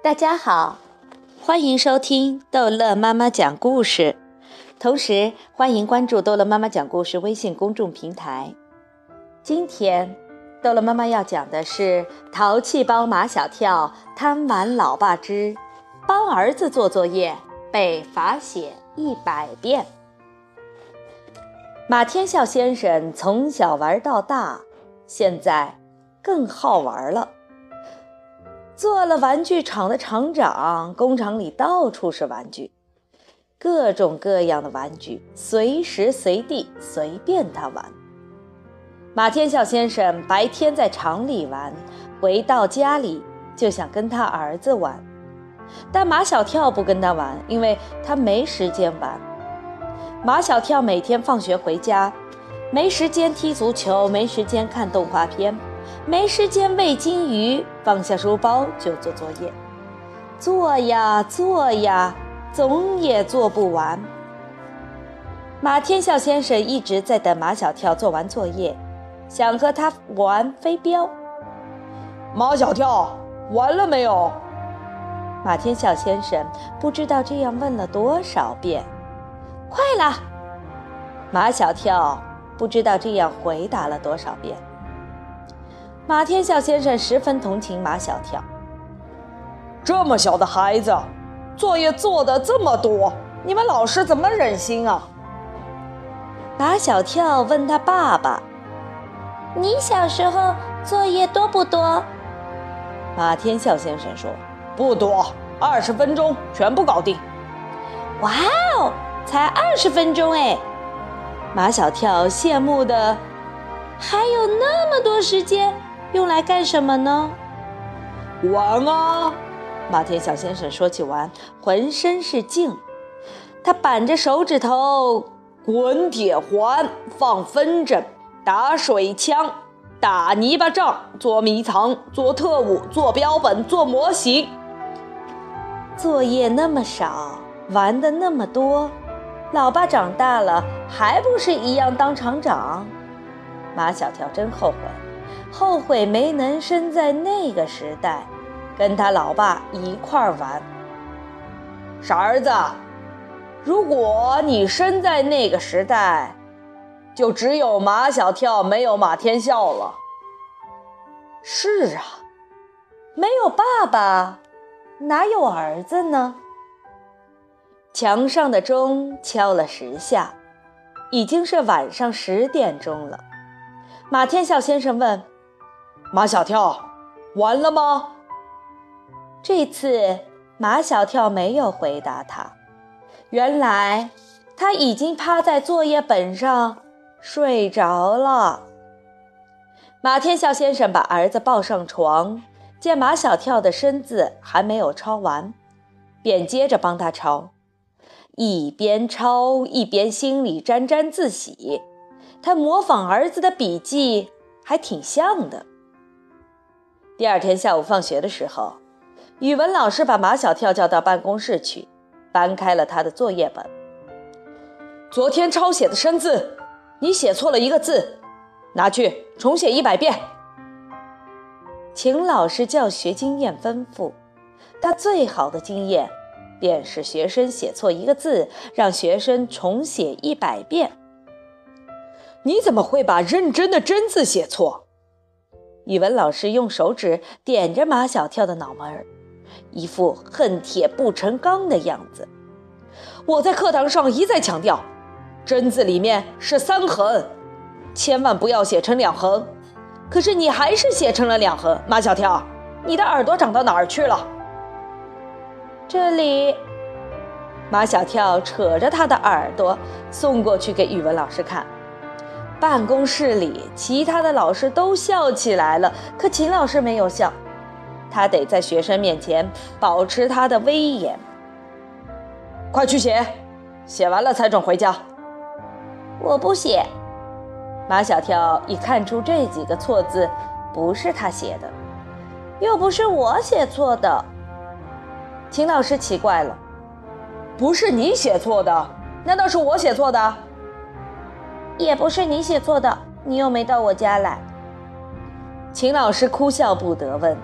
大家好，欢迎收听逗乐妈妈讲故事，同时欢迎关注逗乐妈妈讲故事微信公众平台。今天，逗乐妈妈要讲的是《淘气包马小跳贪玩老爸之帮儿子做作业被罚写一百遍》。马天笑先生从小玩到大，现在更好玩了。做了玩具厂的厂长，工厂里到处是玩具，各种各样的玩具，随时随地随便他玩。马天笑先生白天在厂里玩，回到家里就想跟他儿子玩，但马小跳不跟他玩，因为他没时间玩。马小跳每天放学回家，没时间踢足球，没时间看动画片。没时间喂金鱼，放下书包就做作业，做呀做呀，总也做不完。马天笑先生一直在等马小跳做完作业，想和他玩飞镖。马小跳，完了没有？马天笑先生不知道这样问了多少遍。快了。马小跳不知道这样回答了多少遍。马天笑先生十分同情马小跳。这么小的孩子，作业做的这么多，你们老师怎么忍心啊？马小跳问他爸爸：“你小时候作业多不多？”马天笑先生说：“不多，二十分钟全部搞定。”哇哦，才二十分钟哎！马小跳羡慕的，还有那么多时间。用来干什么呢？玩啊！马天小先生说起玩，浑身是劲。他板着手指头，滚铁环、放风筝、打水枪、打泥巴仗、捉迷藏、做特务、做标本、做模型。作业那么少，玩的那么多，老爸长大了还不是一样当厂长？马小跳真后悔。后悔没能生在那个时代，跟他老爸一块儿玩。傻儿子，如果你生在那个时代，就只有马小跳，没有马天笑了。是啊，没有爸爸，哪有儿子呢？墙上的钟敲了十下，已经是晚上十点钟了。马天笑先生问。马小跳，完了吗？这次马小跳没有回答他。原来他已经趴在作业本上睡着了。马天笑先生把儿子抱上床，见马小跳的身子还没有抄完，便接着帮他抄，一边抄一边心里沾沾自喜。他模仿儿子的笔记，还挺像的。第二天下午放学的时候，语文老师把马小跳叫到办公室去，翻开了他的作业本。昨天抄写的生字，你写错了一个字，拿去重写一百遍。秦老师教学经验丰富，他最好的经验便是学生写错一个字，让学生重写一百遍。你怎么会把认真的“真”字写错？语文老师用手指点着马小跳的脑门，一副恨铁不成钢的样子。我在课堂上一再强调，“真”字里面是三横，千万不要写成两横。可是你还是写成了两横，马小跳，你的耳朵长到哪儿去了？这里，马小跳扯着他的耳朵送过去给语文老师看。办公室里，其他的老师都笑起来了，可秦老师没有笑，他得在学生面前保持他的威严。快去写，写完了才准回家。我不写。马小跳一看出这几个错字不是他写的，又不是我写错的。秦老师奇怪了，不是你写错的，难道是我写错的？也不是你写错的，你又没到我家来。秦老师哭笑不得，问：“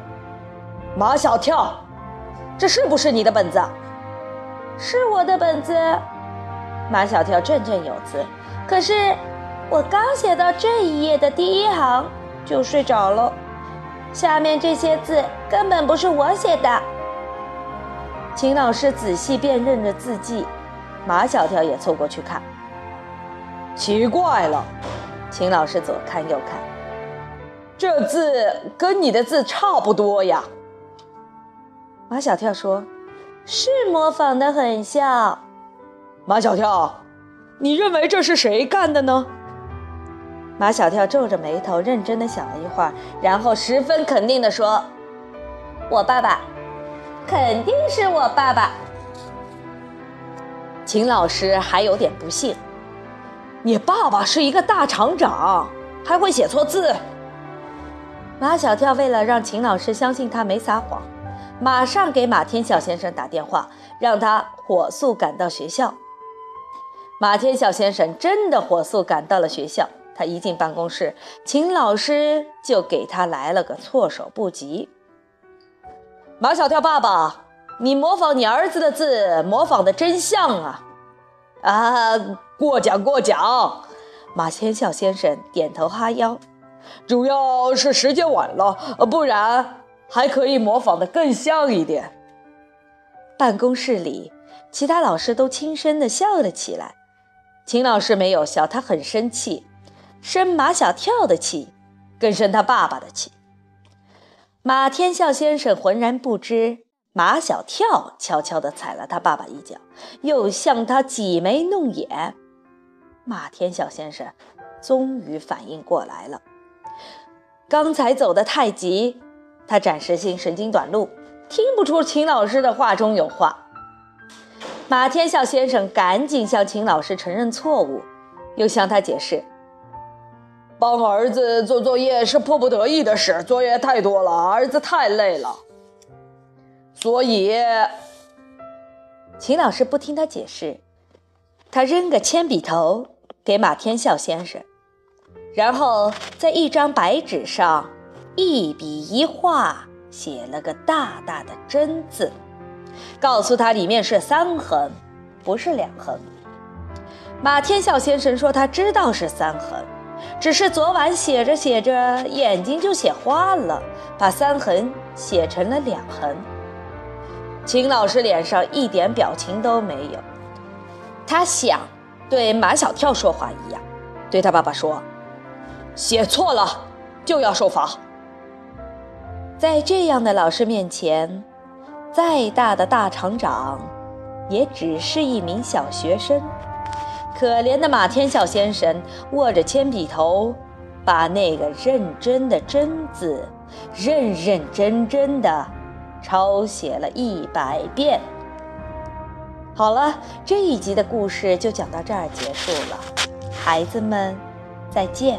马小跳，这是不是你的本子？是我的本子。马小跳振振有词。可是我刚写到这一页的第一行就睡着了，下面这些字根本不是我写的。秦老师仔细辨认着字迹，马小跳也凑过去看。奇怪了，秦老师左看右看，这字跟你的字差不多呀。马小跳说：“是模仿的很像。”马小跳，你认为这是谁干的呢？马小跳皱着眉头，认真的想了一会儿，然后十分肯定的说：“我爸爸，肯定是我爸爸。”秦老师还有点不信。你爸爸是一个大厂长，还会写错字。马小跳为了让秦老师相信他没撒谎，马上给马天笑先生打电话，让他火速赶到学校。马天笑先生真的火速赶到了学校。他一进办公室，秦老师就给他来了个措手不及。马小跳爸爸，你模仿你儿子的字，模仿的真像啊！啊。过奖过奖，马天笑先生点头哈腰。主要是时间晚了，不然还可以模仿的更像一点。办公室里，其他老师都轻声的笑了起来。秦老师没有笑，他很生气，生马小跳的气，更生他爸爸的气。马天笑先生浑然不知，马小跳悄悄地踩了他爸爸一脚，又向他挤眉弄眼。马天笑先生终于反应过来了，刚才走得太急，他暂时性神经短路，听不出秦老师的话中有话。马天笑先生赶紧向秦老师承认错误，又向他解释：“帮儿子做作业是迫不得已的事，作业太多了，儿子太累了，所以……”秦老师不听他解释，他扔个铅笔头。给马天笑先生，然后在一张白纸上一笔一画写了个大大的“真”字，告诉他里面是三横，不是两横。马天笑先生说他知道是三横，只是昨晚写着写着眼睛就写花了，把三横写成了两横。秦老师脸上一点表情都没有，他想。对马小跳说话一样，对他爸爸说：“写错了就要受罚。”在这样的老师面前，再大的大厂长也只是一名小学生。可怜的马天笑先生握着铅笔头，把那个认真的“真”字认认真真的抄写了一百遍。好了，这一集的故事就讲到这儿结束了，孩子们，再见。